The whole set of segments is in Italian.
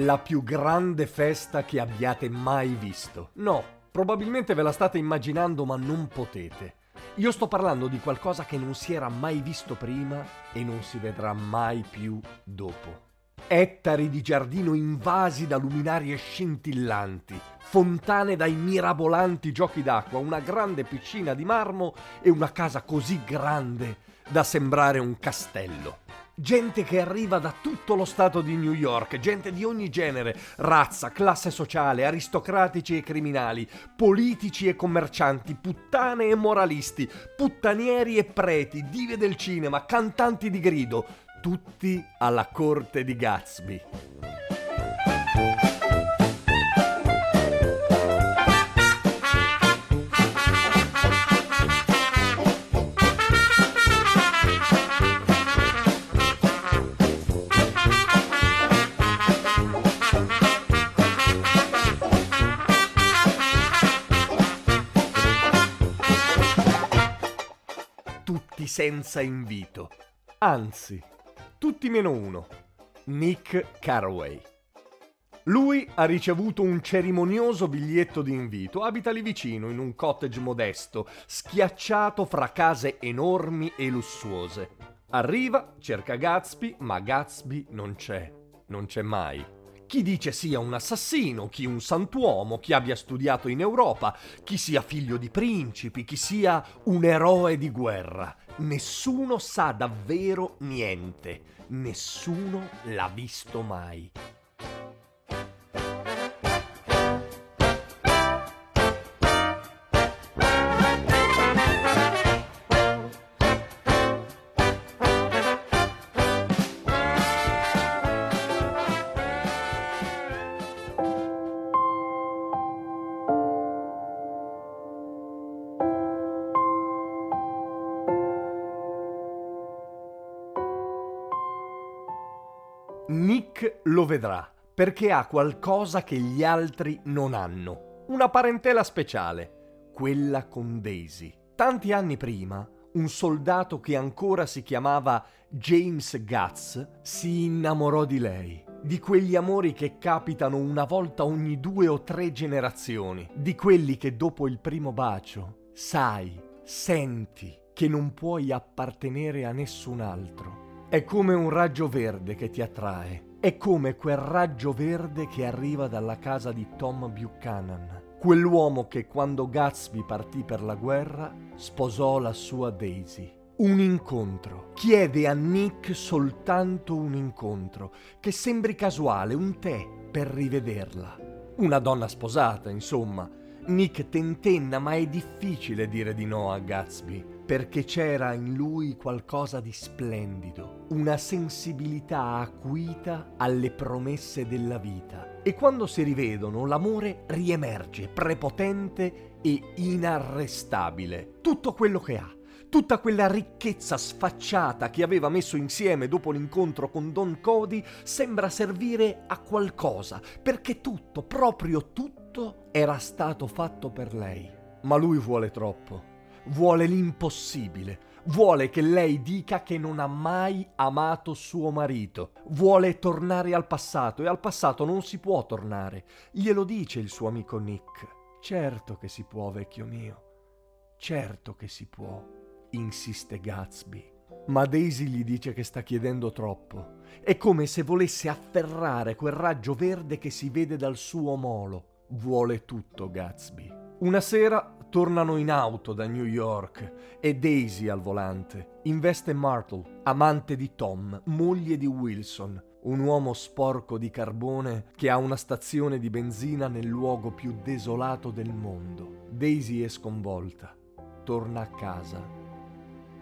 La più grande festa che abbiate mai visto. No, probabilmente ve la state immaginando ma non potete. Io sto parlando di qualcosa che non si era mai visto prima e non si vedrà mai più dopo. Ettari di giardino invasi da luminarie scintillanti, fontane dai mirabolanti giochi d'acqua, una grande piscina di marmo e una casa così grande da sembrare un castello. Gente che arriva da tutto lo stato di New York, gente di ogni genere, razza, classe sociale, aristocratici e criminali, politici e commercianti, puttane e moralisti, puttanieri e preti, dive del cinema, cantanti di grido, tutti alla corte di Gatsby. Senza invito. Anzi, tutti meno uno. Nick Carraway. Lui ha ricevuto un cerimonioso biglietto di invito, abita lì vicino, in un cottage modesto, schiacciato fra case enormi e lussuose. Arriva, cerca Gatsby, ma Gatsby non c'è, non c'è mai. Chi dice sia un assassino, chi un santuomo, chi abbia studiato in Europa, chi sia figlio di principi, chi sia un eroe di guerra. Nessuno sa davvero niente, nessuno l'ha visto mai. Lo vedrà perché ha qualcosa che gli altri non hanno. Una parentela speciale, quella con Daisy. Tanti anni prima, un soldato che ancora si chiamava James Guts si innamorò di lei. Di quegli amori che capitano una volta ogni due o tre generazioni. Di quelli che dopo il primo bacio sai, senti che non puoi appartenere a nessun altro. È come un raggio verde che ti attrae. È come quel raggio verde che arriva dalla casa di Tom Buchanan. Quell'uomo che quando Gatsby partì per la guerra sposò la sua Daisy. Un incontro. Chiede a Nick soltanto un incontro, che sembri casuale, un tè per rivederla. Una donna sposata, insomma. Nick tentenna, ma è difficile dire di no a Gatsby perché c'era in lui qualcosa di splendido, una sensibilità acuita alle promesse della vita. E quando si rivedono l'amore riemerge, prepotente e inarrestabile. Tutto quello che ha, tutta quella ricchezza sfacciata che aveva messo insieme dopo l'incontro con Don Cody sembra servire a qualcosa, perché tutto, proprio tutto, era stato fatto per lei. Ma lui vuole troppo vuole l'impossibile, vuole che lei dica che non ha mai amato suo marito, vuole tornare al passato e al passato non si può tornare. Glielo dice il suo amico Nick. Certo che si può, vecchio mio. Certo che si può, insiste Gatsby. Ma Daisy gli dice che sta chiedendo troppo. È come se volesse afferrare quel raggio verde che si vede dal suo molo. Vuole tutto Gatsby. Una sera Tornano in auto da New York e Daisy al volante. Investe Myrtle, amante di Tom, moglie di Wilson, un uomo sporco di carbone che ha una stazione di benzina nel luogo più desolato del mondo. Daisy è sconvolta. Torna a casa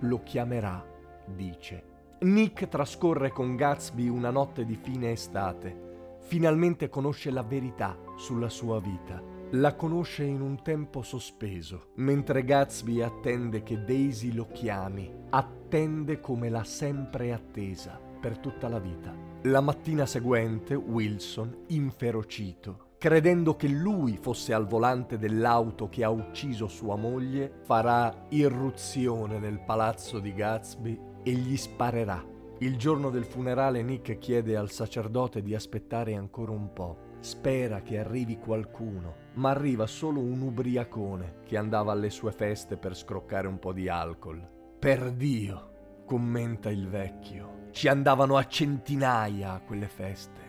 lo chiamerà, dice. Nick trascorre con Gatsby una notte di fine estate. Finalmente conosce la verità sulla sua vita. La conosce in un tempo sospeso, mentre Gatsby attende che Daisy lo chiami, attende come l'ha sempre attesa per tutta la vita. La mattina seguente Wilson, inferocito, credendo che lui fosse al volante dell'auto che ha ucciso sua moglie, farà irruzione nel palazzo di Gatsby e gli sparerà. Il giorno del funerale Nick chiede al sacerdote di aspettare ancora un po'. Spera che arrivi qualcuno, ma arriva solo un ubriacone che andava alle sue feste per scroccare un po' di alcol. Per Dio, commenta il vecchio, ci andavano a centinaia a quelle feste.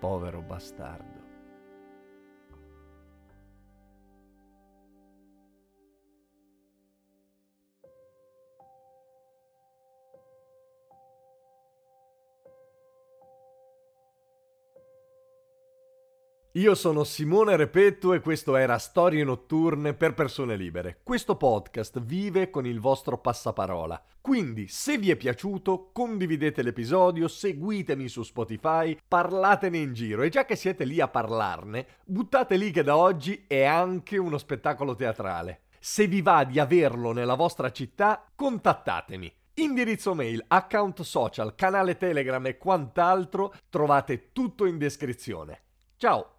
Povero bastardo. Io sono Simone Repetto e questo era Storie notturne per persone libere. Questo podcast vive con il vostro passaparola. Quindi, se vi è piaciuto, condividete l'episodio, seguitemi su Spotify, parlatene in giro e già che siete lì a parlarne, buttate lì che da oggi è anche uno spettacolo teatrale. Se vi va di averlo nella vostra città, contattatemi. Indirizzo mail, account social, canale Telegram e quant'altro trovate tutto in descrizione. Ciao!